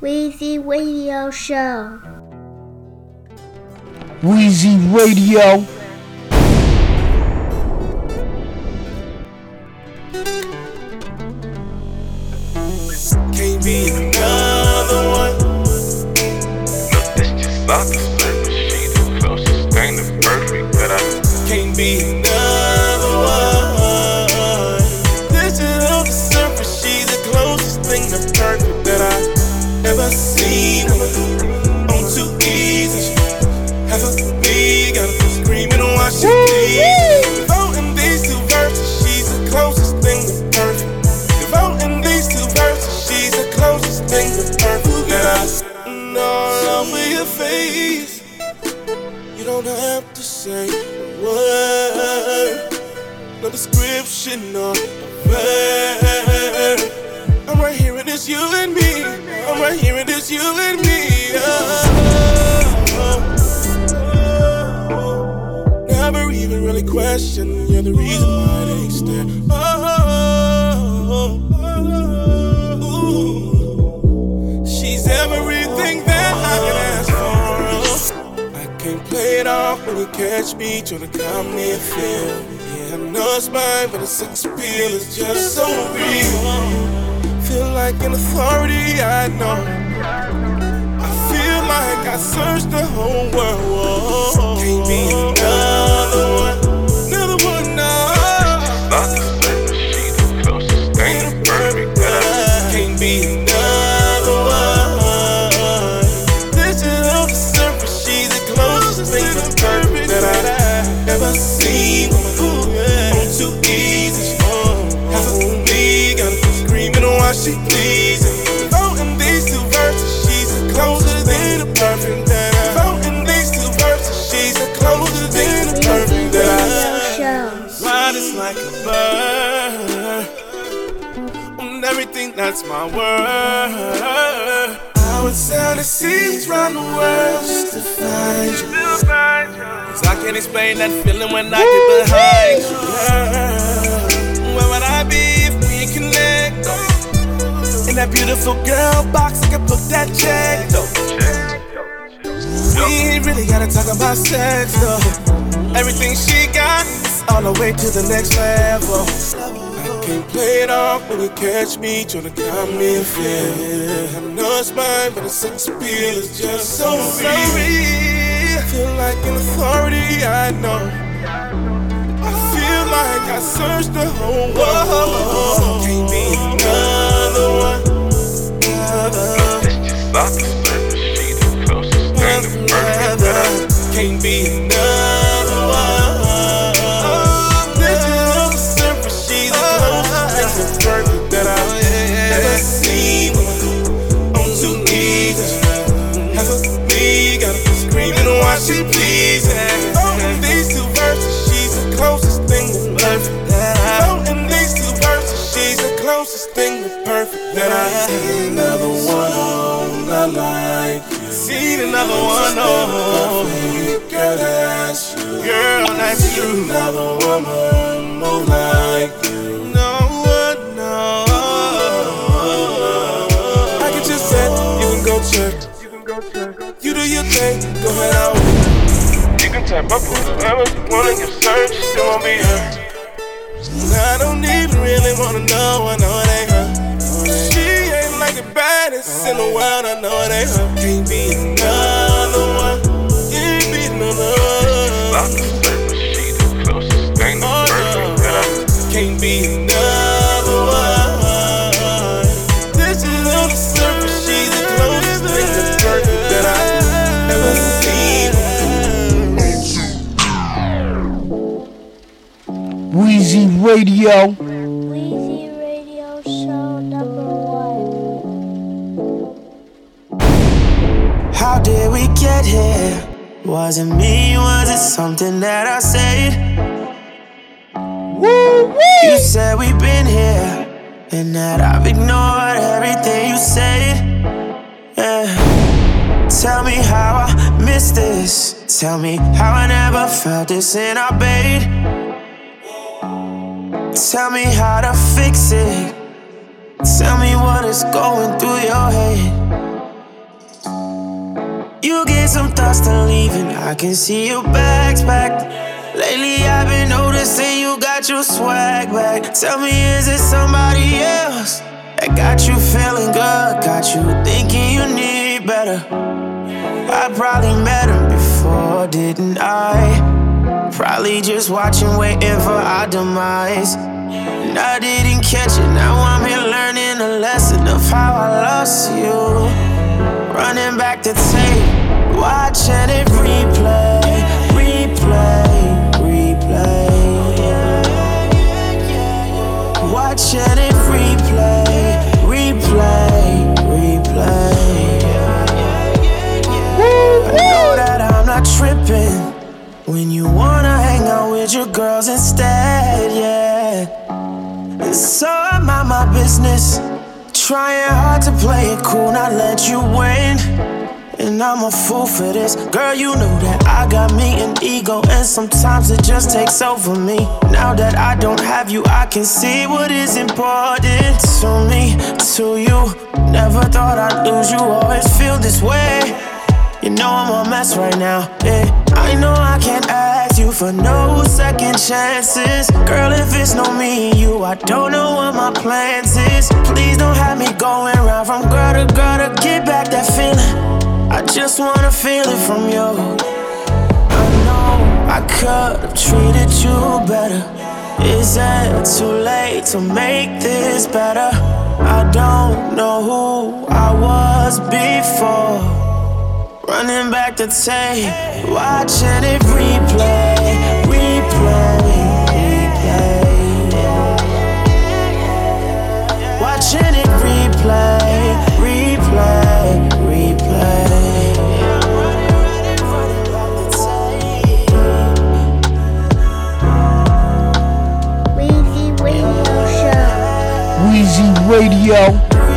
Weezy Radio Show. Weezy Radio. Can't be another one. Look, this just about to split, but she the closest thing to perfect that I Can't be don't have to say a word, no description a verb. I'm right here and it's you and me. I'm right here and it's you and me. Oh. Never even really question. You're the reason why they stare. Oh, it off when you catch me trying to calm me and feel. Yeah, I know it's mine, but the sex appeal is just so real. Feel like an authority, I know. I feel like I searched the whole world. Can't be another Explain that feeling when I get behind you. Girl, where would I be if we connect? In that beautiful girl box, I can put that check though. We ain't really gotta talk about sex though. Everything she got is all the way to the next level. I can't play it off when you catch me trying to calm me and feel. I know it's mine, but the sex appeal is just so real. Feel like an authority, I know. I feel like I searched the whole world. Can't be another one. Another. This just about another one on. Girl, that's you. Girl, that's you. Another woman move like you. No one, no. I can just bet you can go check. You can go check. You do your thing. Go ahead out. You can tap my foot wherever you want in your search, still won't be here. I don't even really wanna know. I know it ain't her. She ain't like the baddest in the world. I know it ain't her. Can't be another Can't be another one. This is on the surface. She's the closest thing to perfect that I've ever seen. Weezy Radio. Weezy Radio Show number one. How did we get here? Was it me? Was it something that I said? You said we've been here, and that I've ignored everything you said. Yeah. Tell me how I missed this. Tell me how I never felt this in our bed. Tell me how to fix it. Tell me what is going through your head. Some thoughts to leaving. I can see your bags packed. Lately, I've been noticing you got your swag back. Tell me, is it somebody else that got you feeling good? Got you thinking you need better? I probably met him before, didn't I? Probably just watching, waiting for our demise. And I didn't catch it, now I'm here learning a lesson of how I lost you. Running back the tape, watching it replay, replay, replay. Watching it replay, replay, replay. I know that I'm not tripping when you wanna hang out with your girls instead, yeah. And so I mind my business, trying hard to play it cool, not let you win. And I'm a fool for this. Girl, you know that I got me an ego, and sometimes it just takes over me. Now that I don't have you, I can see what is important to me, to you. Never thought I'd lose you, always feel this way. You know I'm a mess right now, yeah. I know I can't you for no second chances. Girl, if it's no me and you, I don't know what my plans is. Please don't have me going around from girl to girl to get back that feeling. I just wanna feel it from you. I know I could have treated you better. Is it too late to make this better? I don't know who I was before. Running back the tape, watching it replay, replay, replay. Watching it replay, replay, replay. Weezy Radio Show. Weezy Radio.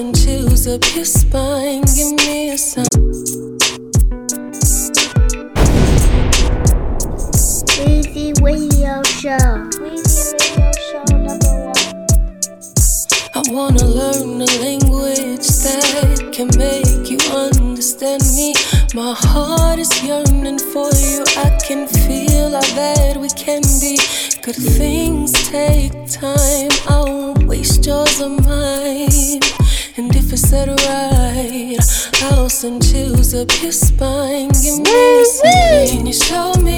Send chills up your spine. Give me a sign. Weezy Radio Show. Weezy Radio Show number one. I wanna learn a language that can make you understand me. My heart is yearning for you. I can feel how bad we can be. Good things Send chills up your spine. Give me a sign. Can you show me?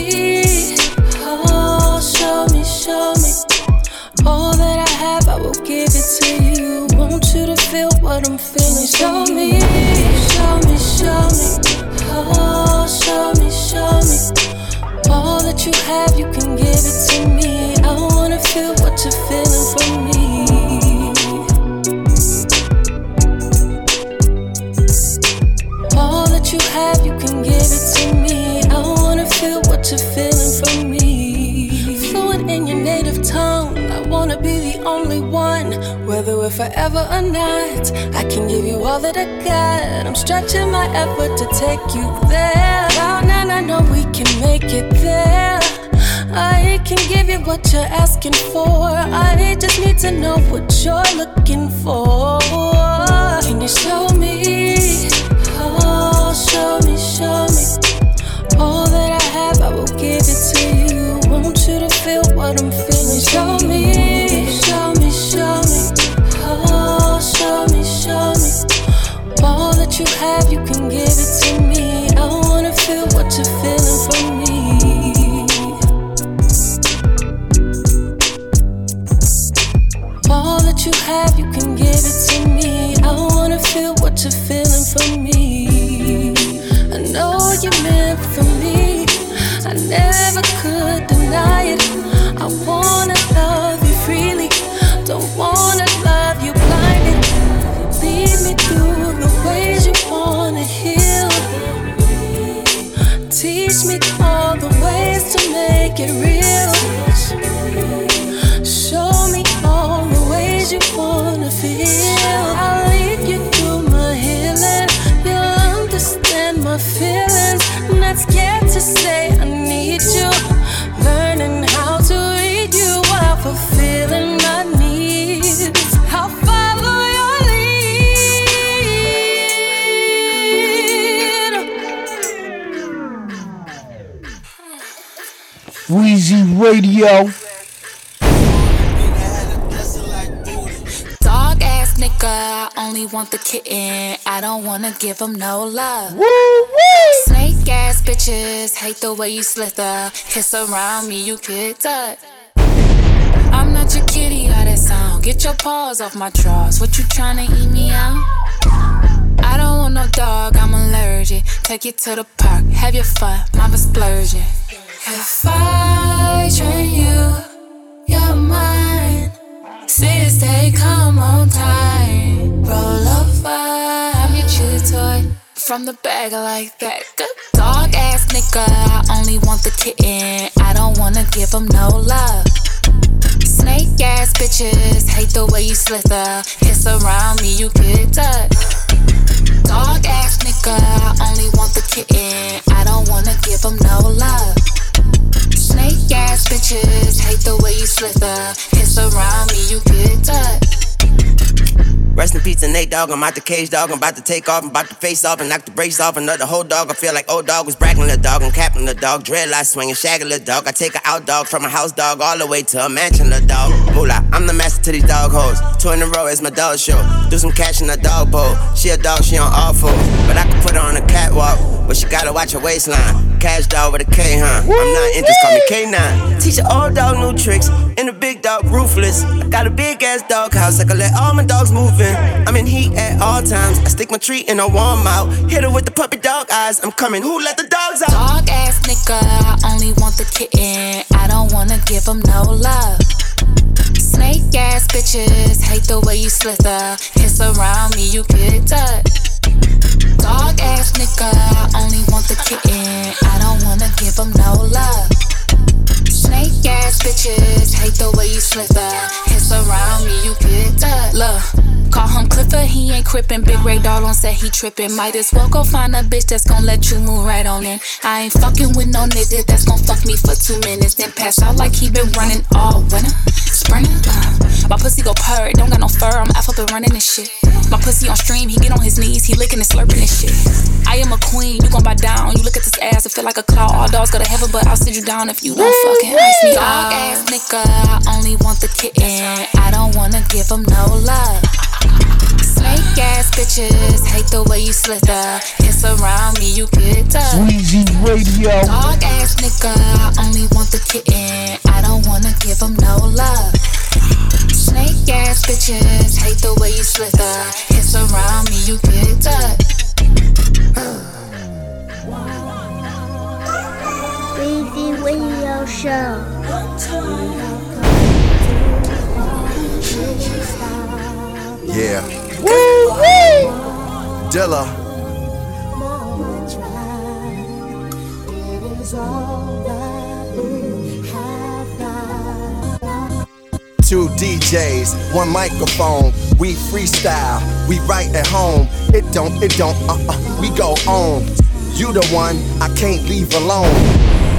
What you're feeling from me. Fluent in your native tongue, I wanna be the only one. Whether we're forever or not, I can give you all that I got. I'm stretching my effort to take you there. Down and I know we can make it there. I can give you what you're asking for. I just need to know what you're looking for. Can you show me? Oh, show me, show me. All that I have, I will give it to you. Want you to feel what I'm feeling. Show me, show me, show me. Oh, show me, show me. All that you have, you can give it to me. I wanna feel what you're feeling for me. All that you have, you can give it to me. I wanna feel what you're feeling from me you meant for me. I never could deny it. I wanna love you freely, don't wanna love you blindly. Lead me through the ways you wanna heal. Teach me all the ways to make it real. Radio. Dog ass nigga, I only want the kitten. I don't wanna give him no love. Snake ass bitches, hate the way you slither. Kiss around me, you get that. I'm not your kitty, how that sound? Get your paws off my drawers. What you tryna eat me out? I don't want no dog, I'm allergic. Take you to the park, have your fun, mama splurging. If I train you, you're mine. Since they come on time, roll over. I'm your chew toy from the bag like that. Dog ass nigga. I only want the kitten. I don't wanna give him no love. Snake ass bitches hate the way you slither. Hiss around me, you get touched. Dog ass nigga. I only want the kitten. I don't wanna give him no love. Snake ass bitches hate the way you slither. Hiss around me, you get touched. Rest in peace to Nate Dogg. I'm out the cage, dog. I'm about to take off. I'm about to face off and knock the brakes off. Another whole dog. I feel like old dog was bragging the dog. I'm capping the dog. Dreadlocks swinging, shagging the dog. I take a out dog from a house dog all the way to a mansion the dog. Moolah, I'm the master to these dog hoes. Two in a row is my dog show. Do some cash in the dog bowl. She a dog, she on all fours. But I can put her on a catwalk. But she gotta watch her waistline. Cash dog with a K, huh? I'm not interest, call me K9. Teach an old dog new tricks. And a big dog ruthless. I got a big ass dog house. I can let all my dogs move in. I'm in heat at all times. I stick my treat and I warm out. Hit her with the puppy dog eyes. I'm coming. Who let the dogs out? Dog ass nigga, I only want the kitten. I don't wanna give him no love. Snake ass bitches hate the way you slither. Hiss around me, you get touched. Dog ass nigga, I only want the kitten. I don't wanna give him no love. Snake ass bitches hate the way you slither. Hiss around me, you get touched. Look. Call him Clifford, he ain't crippin'. Big Ray Doll on set, he trippin'. Might as well go find a bitch that's gon' let you move right on in. I ain't fuckin' with no nigga that's gon' fuck me for two minutes, then pass out like he been running all winter. Sprinting, uh, my pussy go purr, don't got no fur. I'm off up and running this shit. My pussy on stream, he get on his knees, he lickin' and slurpin' this shit. I am a queen, you gon' buy down. You look at this ass, it feel like a claw. All dogs go to heaven, but I'll sit you down if you don't fucking ice me. Dog ass nigga, I only want the kitten. I don't wanna give him no love. Snake ass bitches hate the way you slither. Hiss around me, you get touched. Weezy Radio. Dog ass nigga, I only want the kitten. I don't wanna give him no love. Snake ass bitches hate the way you slither. Hiss around me, you get touched. Weezy Radio Show. Yeah. Dilla. Two DJs, one microphone. We freestyle, we write at home. It don't, it don't, uh, uh, we go on. You the one I can't leave alone.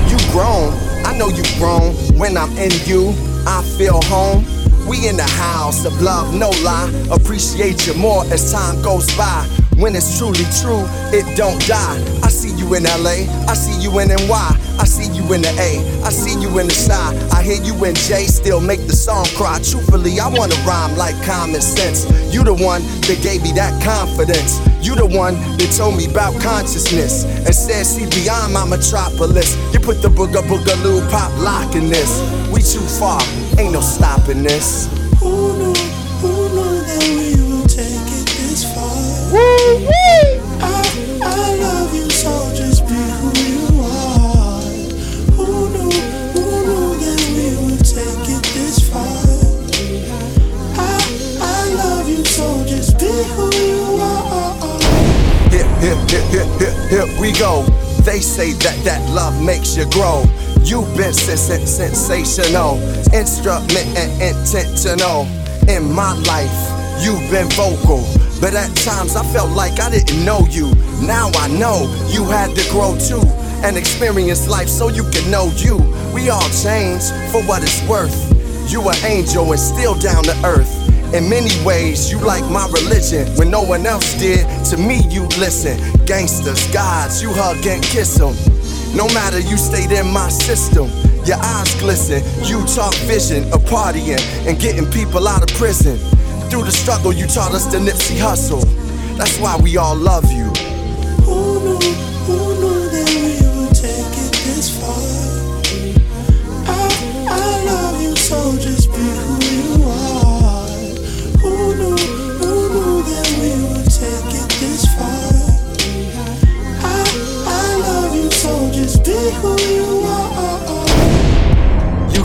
You grown, I know you grown. When I'm in you, I feel home. We in the house of love, no lie. Appreciate you more as time goes by. When it's truly true, it don't die. I see you in LA, I see you in NY, I see you in the A, I see you in the side. I hear you in J, still make the song cry. Truthfully, I wanna rhyme like common sense. You the one that gave me that confidence. You the one that told me about consciousness and said, see beyond my metropolis. You put the booger boogaloo pop lock in this. We too far, ain't no stopping this. Who knew, who knew that we would take it this far? I, Here, here, here, here, we go. They say that that love makes you grow. You've been sens- sensational, instrument and intentional. In my life, you've been vocal. But at times I felt like I didn't know you. Now I know you had to grow too and experience life so you can know you. We all change for what it's worth. You an angel and still down to earth. In many ways, you like my religion. When no one else did, to me you listen. Gangsters, gods, you hug and kiss them. No matter you stayed in my system, your eyes glisten. You talk vision of partying and getting people out of prison. Through the struggle, you taught us the Nipsey hustle. That's why we all love you. Who knew, who knew that we would take it this far? I, I love you, so just be who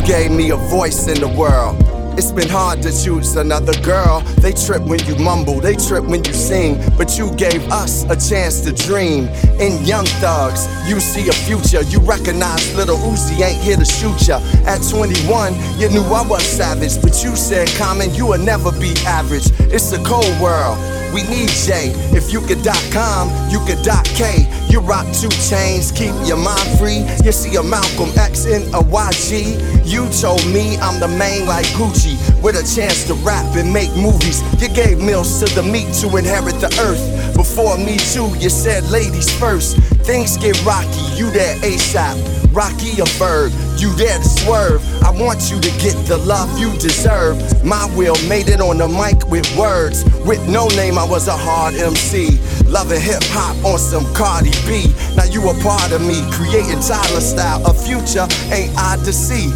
gave me a voice in the world. It's been hard to choose another girl. They trip when you mumble, they trip when you sing. But you gave us a chance to dream. In Young Thugs, you see a future. You recognize little Uzi ain't here to shoot ya. At 21, you knew I was savage. But you said, Common, you will never be average. It's a cold world. We need J. If you could dot com, you could dot K. You rock two chains, keep your mind free. You see a Malcolm X in a YG. You told me I'm the main like Gucci, with a chance to rap and make movies. You gave meals to the meat to inherit the earth. Before me too, you said ladies first. Things get rocky, you there ASAP. Rocky a bird, you there to swerve. I want you to get the love you deserve. My will made it on the mic with words. With no name, I was a hard MC. Loving hip hop on some Cardi B. Now you a part of me, creating Tyler style. A future ain't odd to see.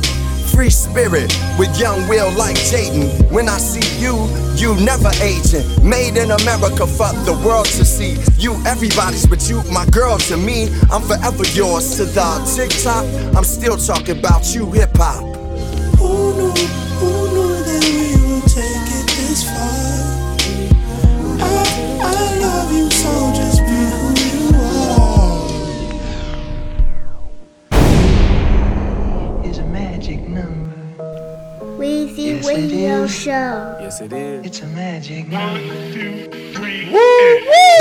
Free spirit with young will like Jaden. When I see you, you never aging. Made in America for the world to see. You everybody's, but you my girl to me. I'm forever yours to the TikTok. I'm still talking about you, hip hop. Who knew, Yes, Radio is. Show. Yes, it is. It's a magic number.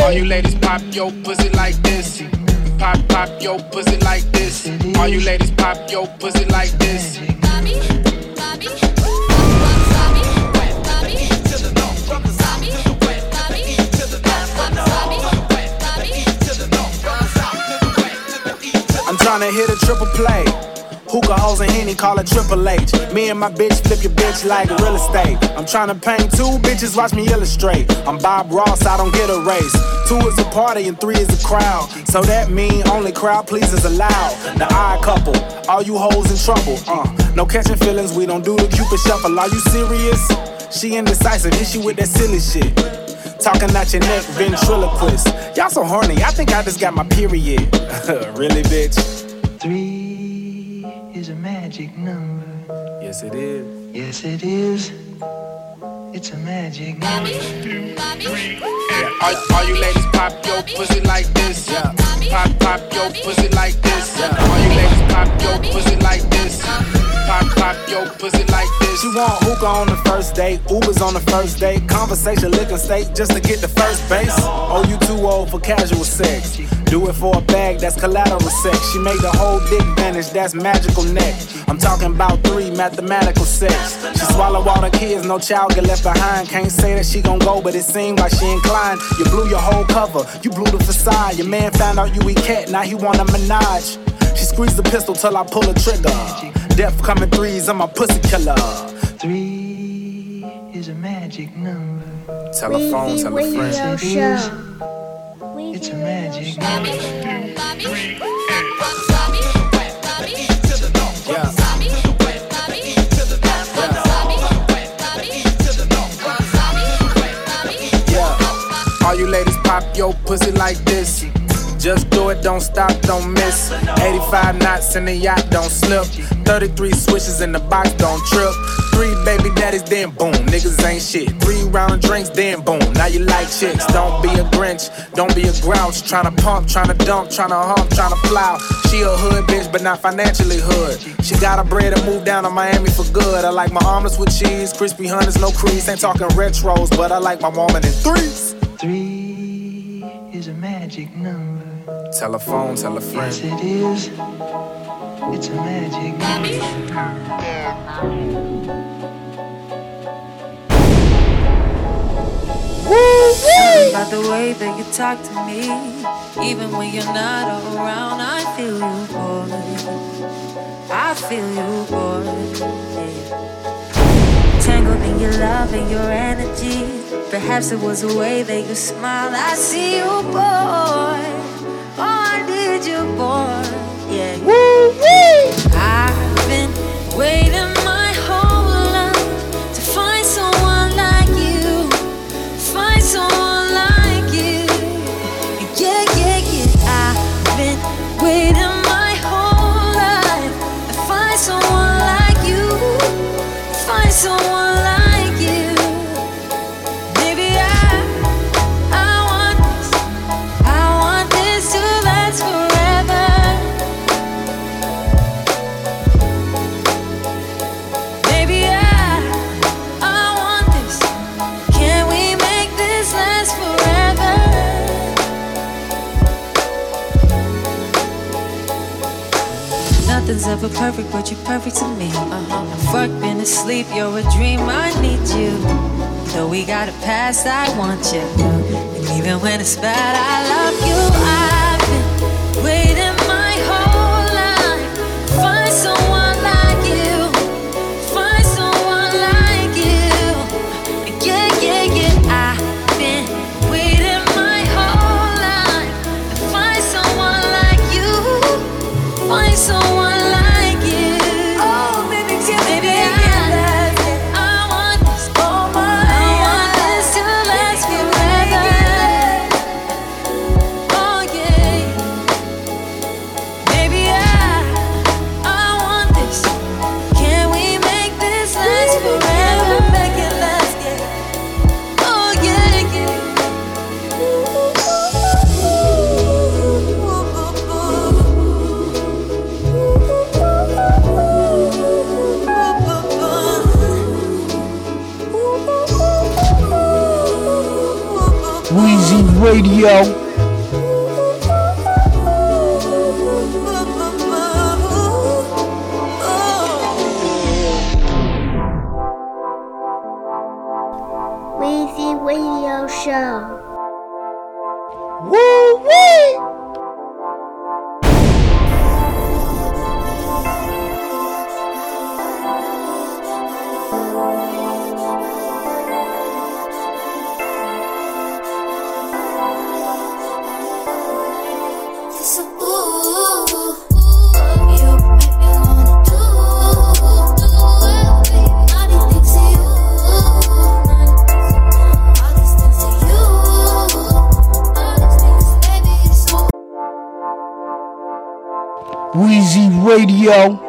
All you ladies pop your pussy like this. Pop, pop your pussy like this. All you ladies pop your pussy like this. I'm tryna hit a triple play. Hookah hoes and Henny call it Triple H. Me and my bitch flip your bitch like real estate. I'm tryna paint two bitches, watch me illustrate. I'm Bob Ross, I don't get a race. Two is a party and three is a crowd. So that mean only crowd pleasers allowed. The odd couple, all you hoes in trouble. Uh, no catching feelings, we don't do the Cupid shuffle. Are you serious? She indecisive, hit you with that silly shit. Talking out your neck, ventriloquist. Y'all so horny, I think I just got my period. really, bitch? Three is a magic number. Yes, it is. Yes, it is. It's a magic number. All, all you ladies pop your pussy like this. Yeah. Pop, pop your pussy like this. Yeah. All you ladies pop your pussy like this. Pop, your pussy like this. She want hookah on the first date, Ubers on the first date, conversation liquor state just to get the first base. Oh, you too old for casual sex. Do it for a bag, that's collateral sex. She made the whole dick vanish, that's magical neck. I'm talking about three mathematical sex. She swallow all the kids, no child get left behind. Can't say that she gon' go, but it seemed like she inclined. You blew your whole cover, you blew the facade. Your man found out you eat cat, now he want a menage. She squeezed the pistol till I pull a trigger. Death coming threes, I'm a pussy killer. Three is a magic number. Tell a phone, Weezy tell a friend. Show. It's a magic number. Yeah. Yeah. All you ladies pop your pussy like this. Just do it, don't stop, don't miss. 85 knots in the yacht, don't slip. 33 swishes in the box, don't trip. Three baby daddies, then boom, niggas ain't shit. Three round drinks, then boom, now you like chicks. Don't be a Grinch, don't be a grouch. Tryna pump, tryna dump, tryna hump, tryna plow. She a hood bitch, but not financially hood. She got a bread and moved down to Miami for good. I like my omelets with cheese, crispy hunters, no crease. Ain't talking retros, but I like my woman in threes. Three is a magic number. Telephone, tell a friend. Yes, it is. It's a magic Something about the way that you talk to me. Even when you're not around, I feel you, boy. I feel you, boy. Yeah. Tangled in your love and your energy. Perhaps it was the way that you smiled. I see you, boy. Oh, I need you, boy. Yeah. Woo I've been waiting my whole life to find someone like you. Find someone like you. Yeah, yeah, yeah. I've been waiting my whole life to find someone like you. Find someone Nothing's ever perfect, but you're perfect to me. Uh-huh. Fuck been asleep, you're a dream, I need you. Though we got a past, I want you. And even when it's bad, I love you. I've Radio. Radio. Woo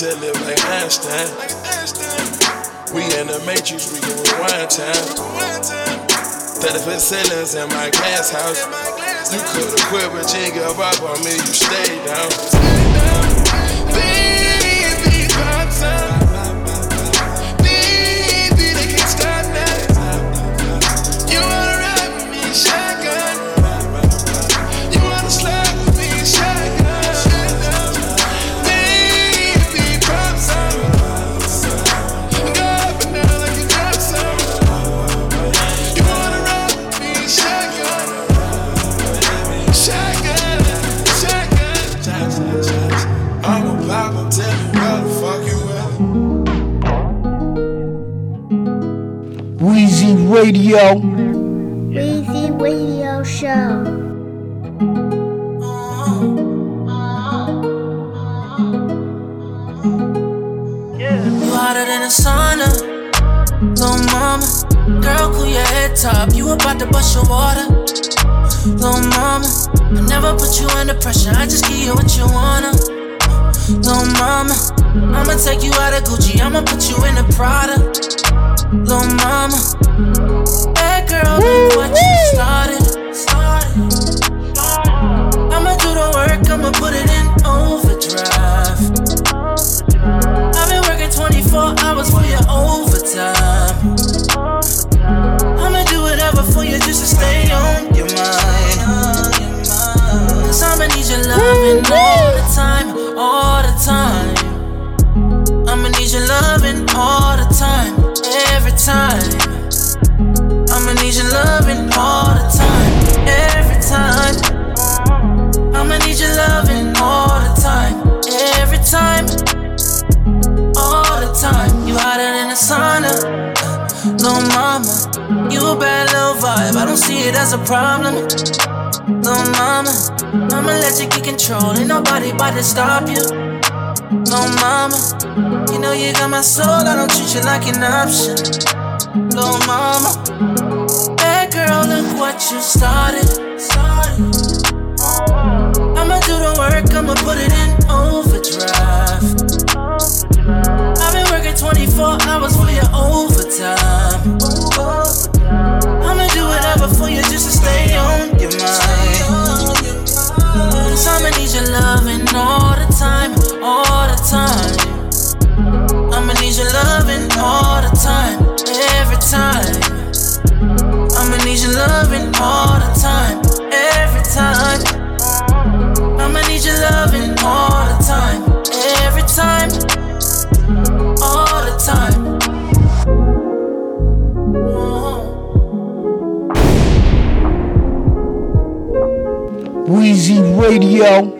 tell it like Einstein. We in the matrix, we go rewind time. 30 foot ceilings in my glass house. You could've quit, but you ain't give on me, you stayed down. Radio. Weezy Radio Show. Hotter than a sauna, little mama. Girl, cool your head top. You about to bust your water, little mama. I never put you under pressure. I just give you what you wanna, little mama. I'ma take you out of Gucci. I'ma put you in a Prada. Little mama, bad girl, look what you started. I'ma do the work, I'ma put it in overdrive. I've been working 24 hours for your overtime. I'ma do whatever for you just to stay on your mind. Cause I'ma need your loving all the time, all the time. I'ma need your loving all the time, time. I'ma need your loving all the time, every time. I'ma need your loving all the time, every time, all the time. You hotter than the sauna, little uh. mama. You a bad little vibe, I don't see it as a problem. Little mama, I'ma let you get control, ain't nobody to stop you. Little mama, you know you got my soul, I don't treat you like an option. Little mama, bad girl, look what you started. I'ma do the work, I'ma put it in overdrive. I've been working 24 hours for your overtime. I'ma do whatever for you just to stay on your mind. Cause I'ma need your loving all the time. I'ma need your loving all the time, every time. I'ma need your loving all the time, every time. I'ma need your loving all the time, every time, all the time. Weezy Radio.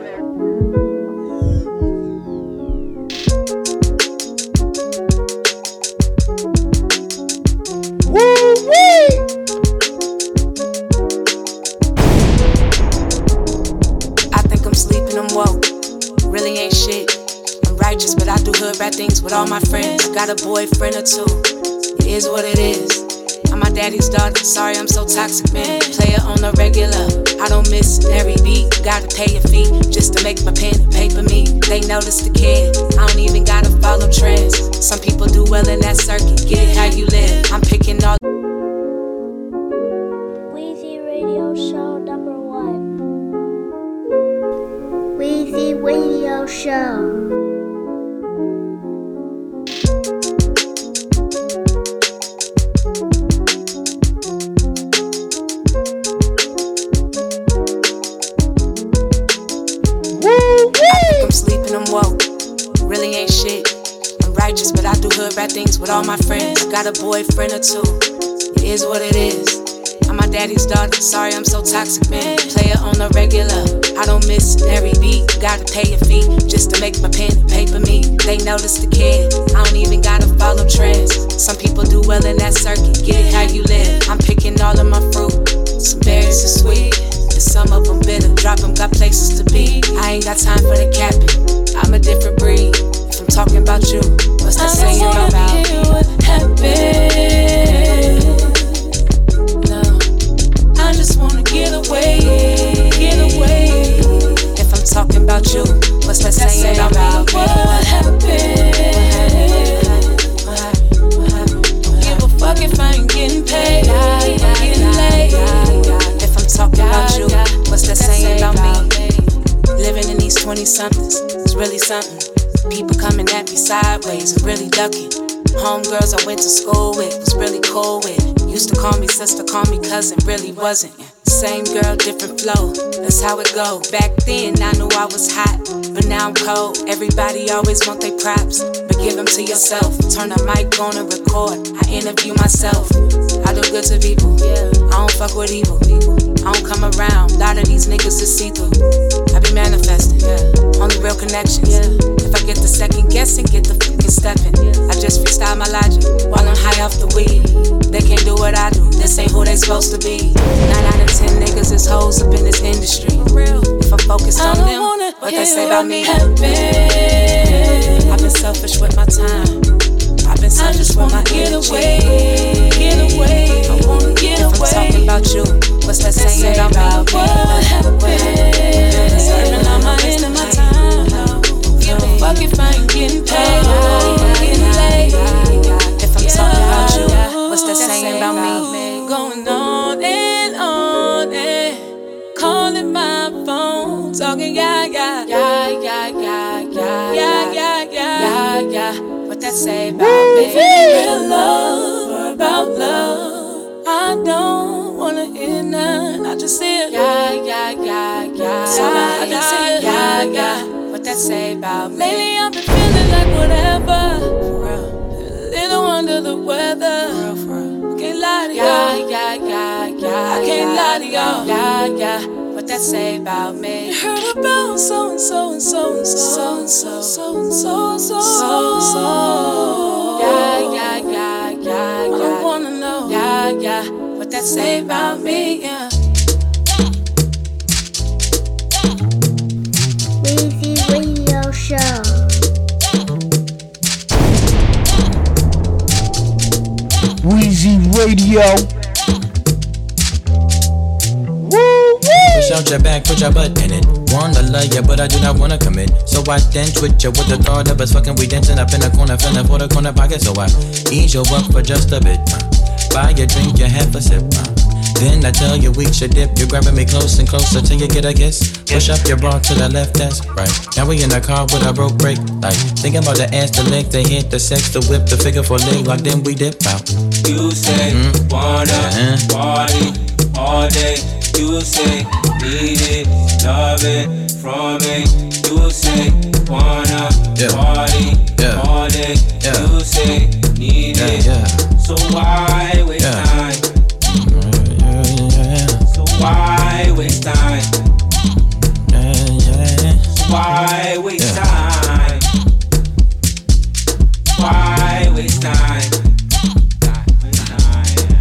Do hood bad things with all my friends. Got a boyfriend or two. It is what it is. I'm my daddy's daughter. Sorry, I'm so toxic, man. Player on the regular. I don't miss every beat. Gotta pay a fee just to make my pen and paper me. They notice the kid. I don't even gotta follow trends. Some people do well in that circuit. Get it how you live. I'm picking all. Boyfriend or two. It is what it is. I'm my daddy's daughter. Sorry, I'm so toxic, man. Player on the regular. I don't miss every beat. Gotta pay a fee just to make my pen and paper me. They notice the kid. I don't even gotta follow trends. Some people do well in that circuit. Get it how you live. I'm picking all of my fruit. Some berries are sweet. And some of them bitter. Drop 'em, got places to be. I ain't got time for the capping. I'm a different breed. If I'm talking about you, what's that saying about me? what happened. No, I just wanna get away, get away. If I'm talking about you, what's that saying about me? What happened? Don't give a fuck if I ain't getting paid. Getting laid. If I'm talking about you, what's that saying about me? Living in these 20 somethings is really something. People coming at me sideways and really ducking. Homegirls I went to school with was really cool with. Used to call me sister, call me cousin, really wasn't. Same girl, different flow. That's how it go. Back then I knew I was hot, but now I'm cold. Everybody always want their props, but give them to yourself. Turn the mic on and record. I interview myself. I do good to people. I don't fuck with evil. I don't come around. A lot of these niggas is see through. I be manifesting. Only real connections. If I get the second guessing, get the fucking stepping. I just freestyle my logic while I'm high off the weed. They can't do what I do. This ain't who they supposed to be. Nine out of ten niggas is hoes up in this industry. If I focus focused on them, what they say about me. I've been selfish with my time. I I've been searching for my get away, get away. I wanna get if away. I'm talking about you, what's that saying about me? What happened? Serving all my end of my time. Give a fuck if I ain't getting paid. Oh, getting laid. Yeah. That say about me? Real love or about love. I don't wanna hear none. I just see it. Yeah, yeah, yeah, yeah, So I yeah, just see it. yeah, yeah. What that say about me? Lately I've been feeling like whatever. A little under the weather. Can't lie to Yeah, y'all. yeah, yeah, yeah. I can't lie to y'all. Yeah, yeah. What that say about me? You heard about so and so and so and so and so and so and so so so so. What that say about me? Yeah. Weezy Radio Show. Weezy Radio. Push out your back, put your butt in it. Wanna love ya, but I do not wanna commit. So I dance with you with the thought of us fucking. We dancing up in the corner, feeling for the corner pocket. So I ease your up for just a bit. Buy your drink, you have a sip. Uh. Then I tell you we should dip. You're grabbing me close and closer till you get a kiss. Push up your bra to the left, that's right. Now we in the car with a broke brake. Like thinking about the ass, the leg, the hit, the sex, the whip, the figure for leg. Like then we dip out. You say wanna party all day. You say need it, love it from me. You say wanna party all day. You say need it. So why waste time? So why waste time? Why waste time?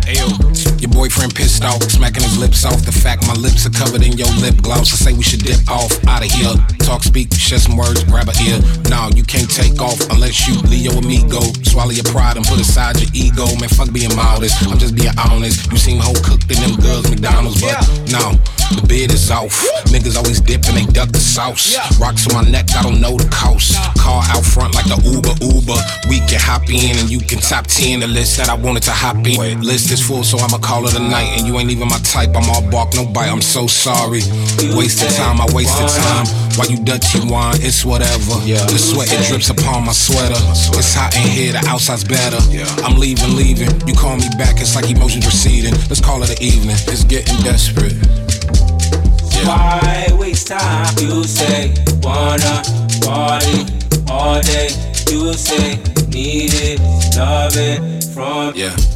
Ayo, your boyfriend pissed off, smacking his lips off. The fact my lips are covered in your lip gloss. I say we should dip off out of here. Talk, speak, share some words, grab a ear. No, you can't take off unless you Leo amigo. Swallow your pride and put aside your ego. Man, fuck being modest. I'm just being honest. You seem whole cooked in them girls McDonald's, but no. The bid is off. Niggas always dip and they duck the sauce. Rocks on my neck, I don't know the cost. Car out front like the Uber Uber. We hop in and you can top 10 the list that I wanted to hop in. List is full, so I'ma call it a night. And you ain't even my type. I'm all bark, no bite. I'm so sorry. Wasted time, I wasted time. While you dirty wine, it's whatever. The sweat it drips upon my sweater. It's hot in here, the outside's better. I'm leaving, leaving. You call me back, it's like emotions receding. Let's call it an evening. It's getting desperate. Why waste time? You say wanna party all day. You say need it, love from yeah.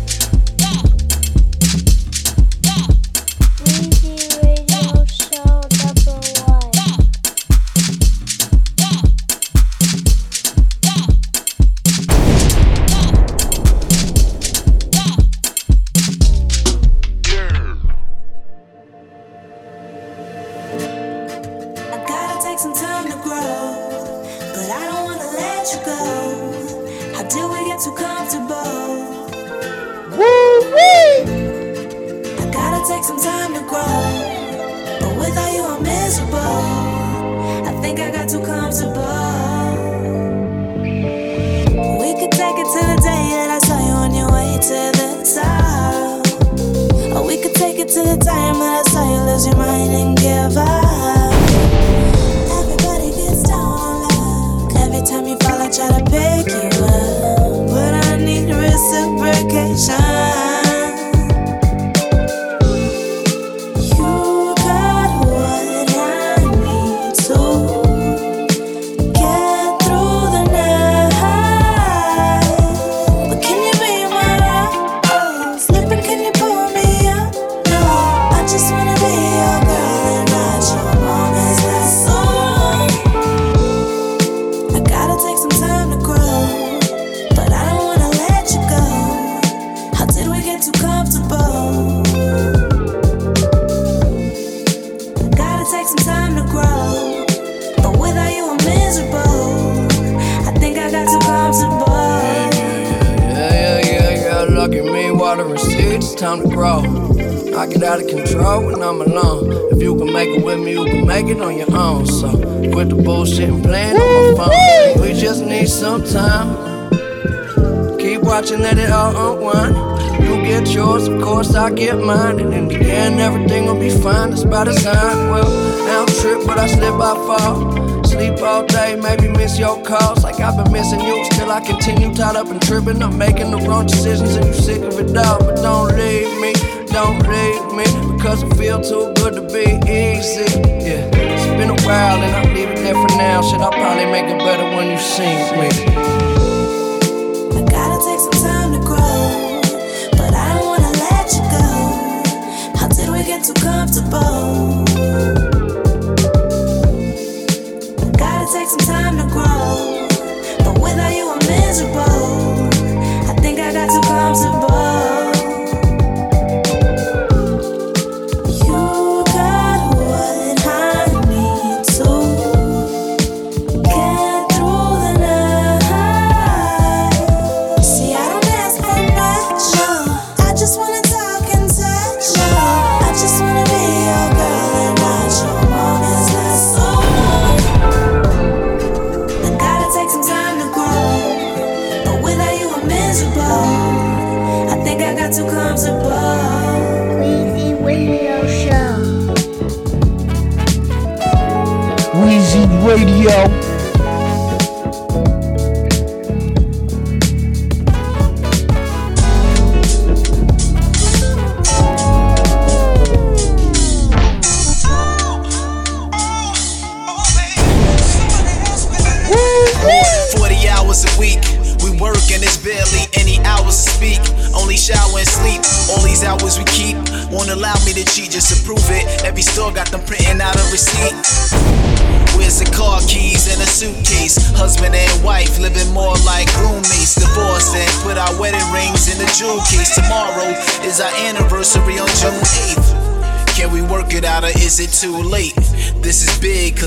I get mine. And in the end, everything will be fine. That's by design. Well, I don't trip, but I slip, I fall. Sleep all day, maybe miss your calls. Like I've been missing you, still I continue tied up and tripping. I'm making the wrong decisions, and you sick of it all. But don't leave me, don't leave me, because it feel too good to be easy. Yeah, it's been a while, and I'll leave it there for now. Shit, I'll probably make it better when you see me.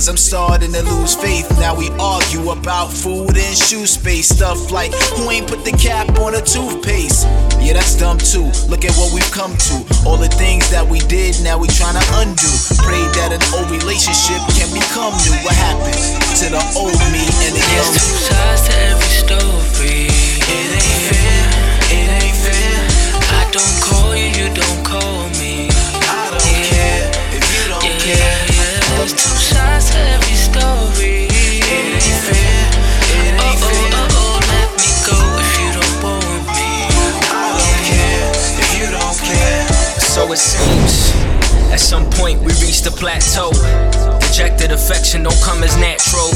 I'm starting to lose faith. Now we argue about food and shoe space. Stuff like who ain't put the cap on a toothpaste? Yeah, that's dumb too. Look at what we've come to. All the things that we did, now we tryna undo. Pray that an old relationship can become new. What happened to the old me and the young There's two sides to every story. It ain't fair, it ain't fair. I don't call you, you don't call it seems. At some point we reached a plateau. Dejected affection don't come as natural.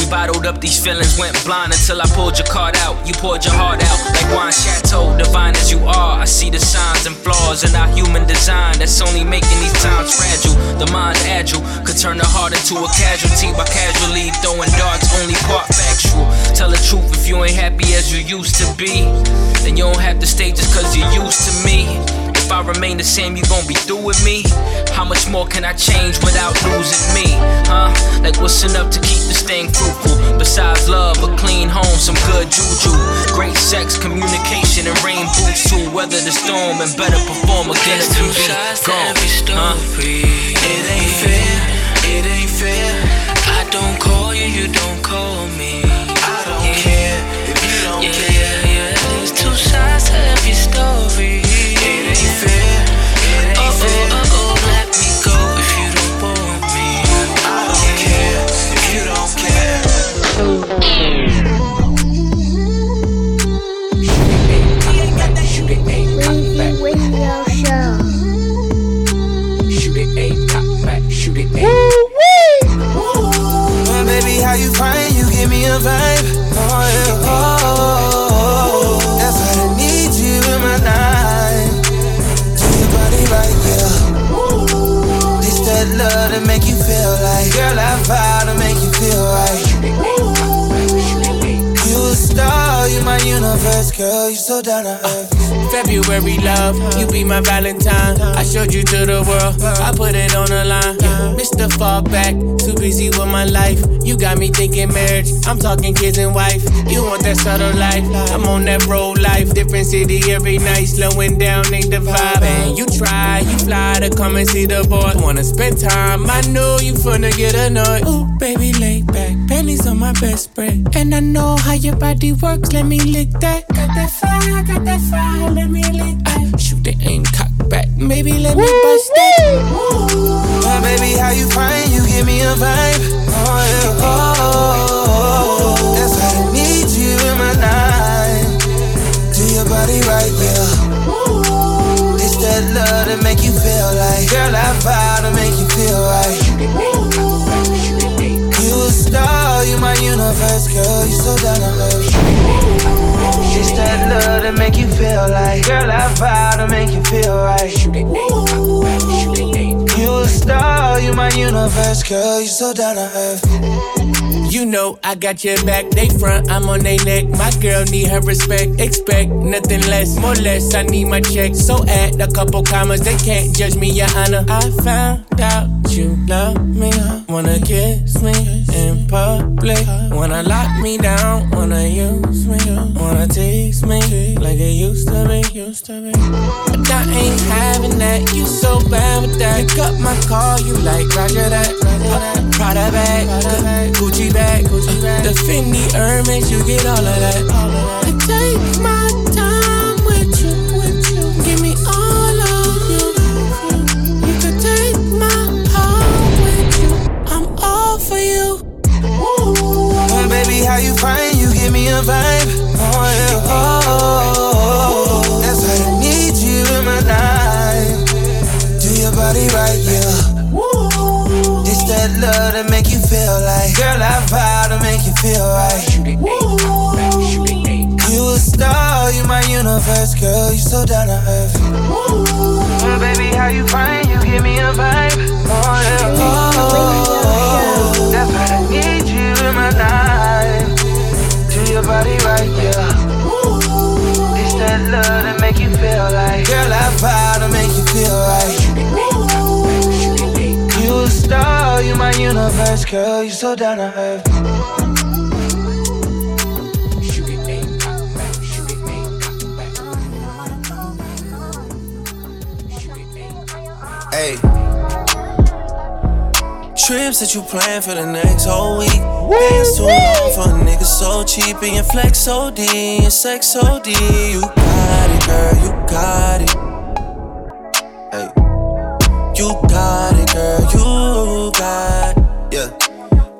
We bottled up these feelings, went blind until I pulled your card out. You poured your heart out like wine chateau. Divine as you are, I see the signs and flaws in our human design that's only making these times fragile. The mind's agile could turn the heart into a casualty by casually throwing darts, only part factual. Tell the truth if you ain't happy as you used to be, then you don't have to stay just cause you're used to me. If I remain the same, you gon' be through with me. How much more can I change without losing me? Huh? Like what's enough to keep this thing fruitful? Besides love, a clean home, some good juju. Great sex, communication, and rain boots too. Weather the storm and better perform again There's if you two be sides gone. Huh? It ain't fair, it ain't fair. I don't call you, you don't call give me a vibe? Oh, yeah, oh, that's why I need you in my life. Do your body right, yeah. This that love to make you feel like, girl, I vow to make you feel right. Universe, girl, you so down to earth. February love, you be my Valentine. I showed you to the world, I put it on the line. Mr. Fallback, too busy with my life. You got me thinking marriage, I'm talking kids and wife. You want that subtle life, I'm on that road life. Different city every night, slowing down ain't the vibe. And you try, you fly to come and see the boy. Wanna spend time, I know you finna get annoyed. Ooh, baby, lay back, pennies on my best spread. And I know how your body works, let me lick that. Got that fire, got that fire, let me lick that. Shoot the aim, cock back, maybe let me bust that. Oh, baby, how you find you give me a vibe? Oh, yeah. oh, oh, oh, oh. that's why I need you in my life. Do your body right, yeah. It's that love that make you feel like, girl, I vow to make you feel right. You a star, you my universe, girl, you so down to earth. It's that love that make you feel like, girl, I vow to make you feel right. You a star, you my universe, girl, you so down to earth. You know I got your back, they front, I'm on they neck. My girl need her respect, expect nothing less, more less. I need my check, so add a couple commas, they can't judge me, your honor. I found out you love me, wanna kiss me in public, wanna lock me down, wanna use me, wanna tease me like it used to be, used to be. But I ain't having that, you so bad with that. Pick up my call, you like Roger that, Prada bag, Gucci bag, the Fendi Hermes, you get all of that. I take my time with you. Give me all of you. You could take my heart with you. I'm all for you. Oh, baby, how you find you give me a vibe? Oh, yeah. oh, that's why I need you in my life. Do your body right, yeah. It's that love that make you feel like, girl, I vow to make you feel right. You a star, you my universe, girl, you so down to earth. Oh, baby, how you find you give me a vibe? Oh, yeah. oh, that's why I need you in my life. Do your body right, yeah. It's that love that make you feel like, girl, I vow to make you feel right. You a star, you my universe, girl, you so down to earth. Hey. Trips that you plan for the next whole week. Bands too long for a nigga so cheap and your flex OD and sex OD. You got it, girl, you got it.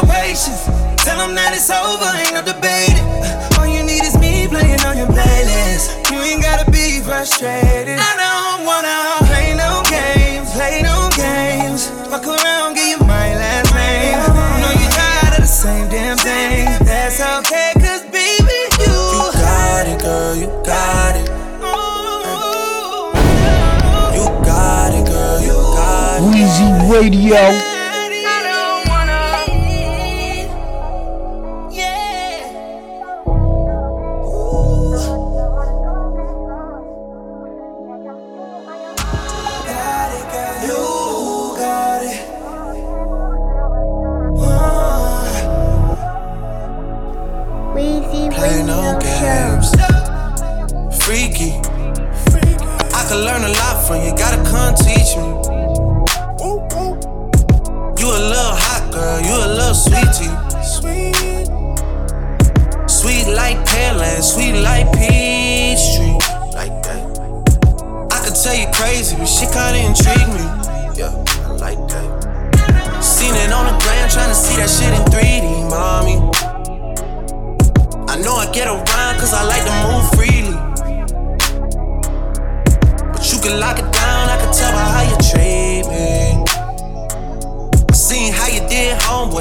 Patience. Tell them that it's over, ain't no debating. All you need is me playing on your playlist. You ain't gotta be frustrated. I don't wanna play no games, play no games. Fuck around, give you my last name. I know you tired of the same damn thing. That's okay, cause baby, you, You got it, girl, you got it. You got it, girl, you got it. Weezy Radio.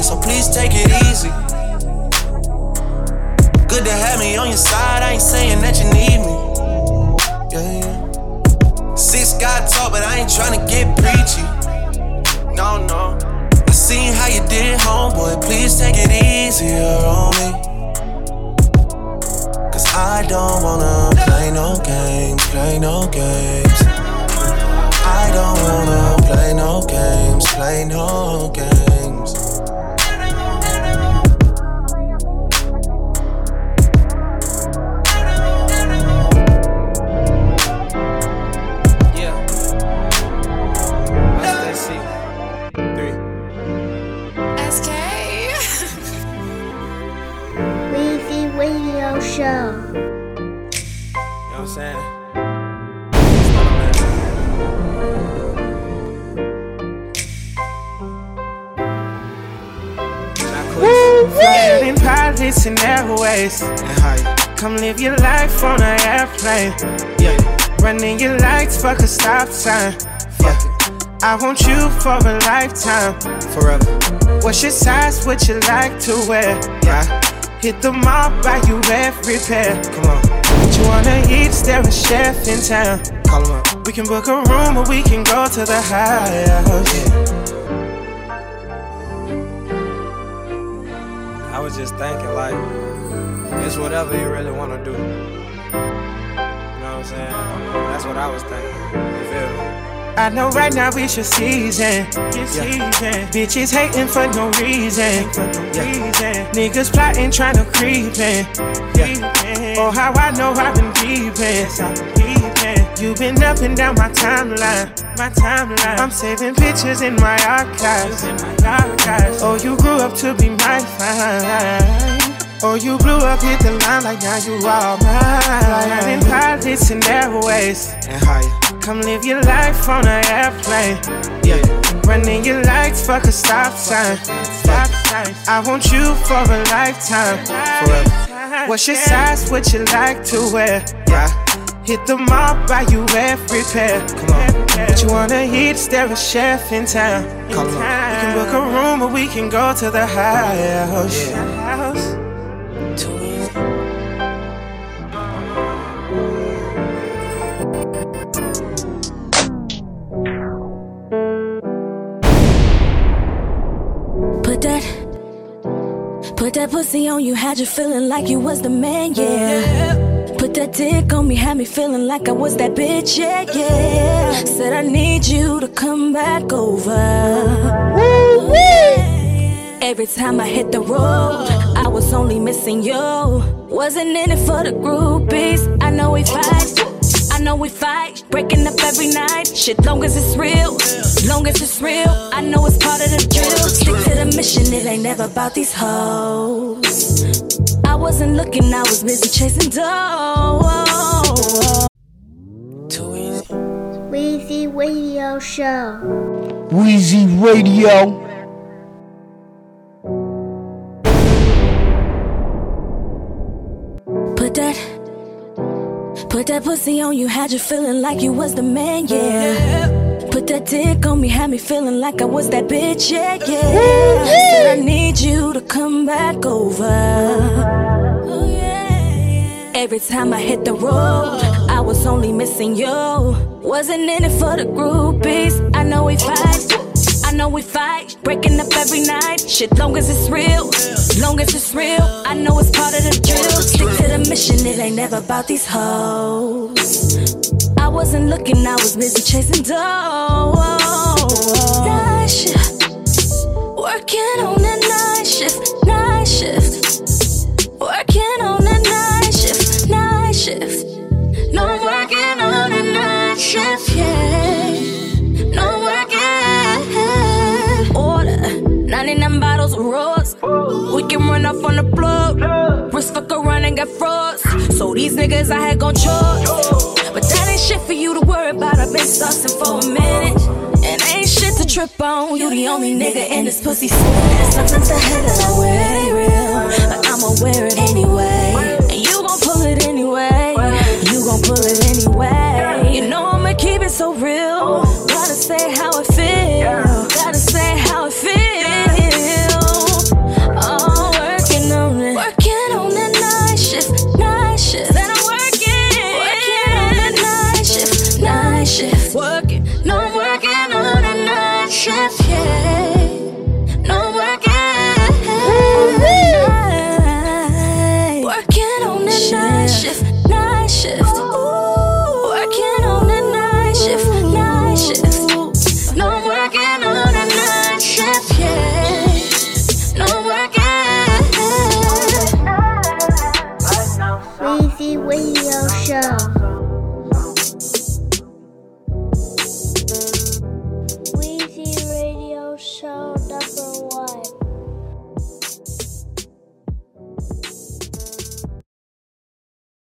Did, so please take it easy. Good to have me on your side, I ain't saying that you need me. Yeah, yeah. Six God talk, but I ain't tryna get preachy. No, no. I seen how you did, homeboy, please take it easier on me. Cause I don't wanna play no games, play no games. I don't wanna play no games, play no games. Pilots and airways. Come live your life on an airplane. Yeah. Running your lights, fuck a stop sign. Yeah. I want you for a lifetime. Forever. What's your size? What you like to wear? Yeah. Hit the mall, buy you every pair. Come on. What you wanna eat? Is there a chef in town? Call him up. We can book a room or we can go to the house. I was just thinking, like, it's whatever you really want to do. You know what I'm saying? That's what I was thinking. You feel me? I know right now it's your season. Your season. Bitches hating for no reason. For no reason. Niggas plotting, trying to creep in. Oh, how I know I've been deep in. You've been up and down my timeline. My timeline. I'm saving pictures in my archives. In my archives. Oh, you grew up to be my fine. Oh, you blew up, hit the line like now you are mine. Flying in pilots and airways. And higher. Come live your life on an airplane. Yeah. Running your lights, fuck a stop sign. Stop sign. I want you for a lifetime. Forever. What's your size? What you like to wear? Yeah. Hit the mall, buy you every pair. Come on. What you wanna eat? Is there a chef in town? Call him We can book a room or we can go to the house. house. Put that, put that pussy on you, had you feeling like you was the man, yeah. Put that dick on me, had me feeling like I was that bitch, yeah, yeah. Said I need you to come back over. Every time I hit the road, I was only missing you. Wasn't in it for the groupies. I know we fight. I know we fight, breaking up every night. Shit, long as it's real, long as it's real. I know it's part of the drill. Stick to the mission, it ain't never about these hoes wasn't looking, I was busy chasing dough. Too easy. Weezy Radio Show. Weezy Radio. Put that, put that pussy on you, had you feeling like you was the man, yeah. yeah that dick on me, had me feeling like I was that bitch, yeah, yeah. Said I need you to come back over. Oh, every time I hit the road, I was only missing you. Wasn't in it for the groupies. I know we fight. I know we fight, breaking up every night. Shit, long as it's real, long as it's real. I know it's part of the drill. Stick to the mission, it ain't never about these hoes. I wasn't looking, I was busy chasing dough. Night shift, working on the night shift, night shift. Working on the night shift, night shift. No working on the night shift, yeah. No working. Order 99 bottles of rose. We can run off on the plug. Risk fuck around and get froze. So these niggas I had gon' that ain't shit for you to worry about. I've been sussing for a minute. And ain't shit to trip on. You the only nigga in this pussy. Something to head that I wear ain't real. But I'ma wear it anyway. And you gon' pull it anyway. You gon' pull it anyway. You know I'ma keep it so real. Gotta say how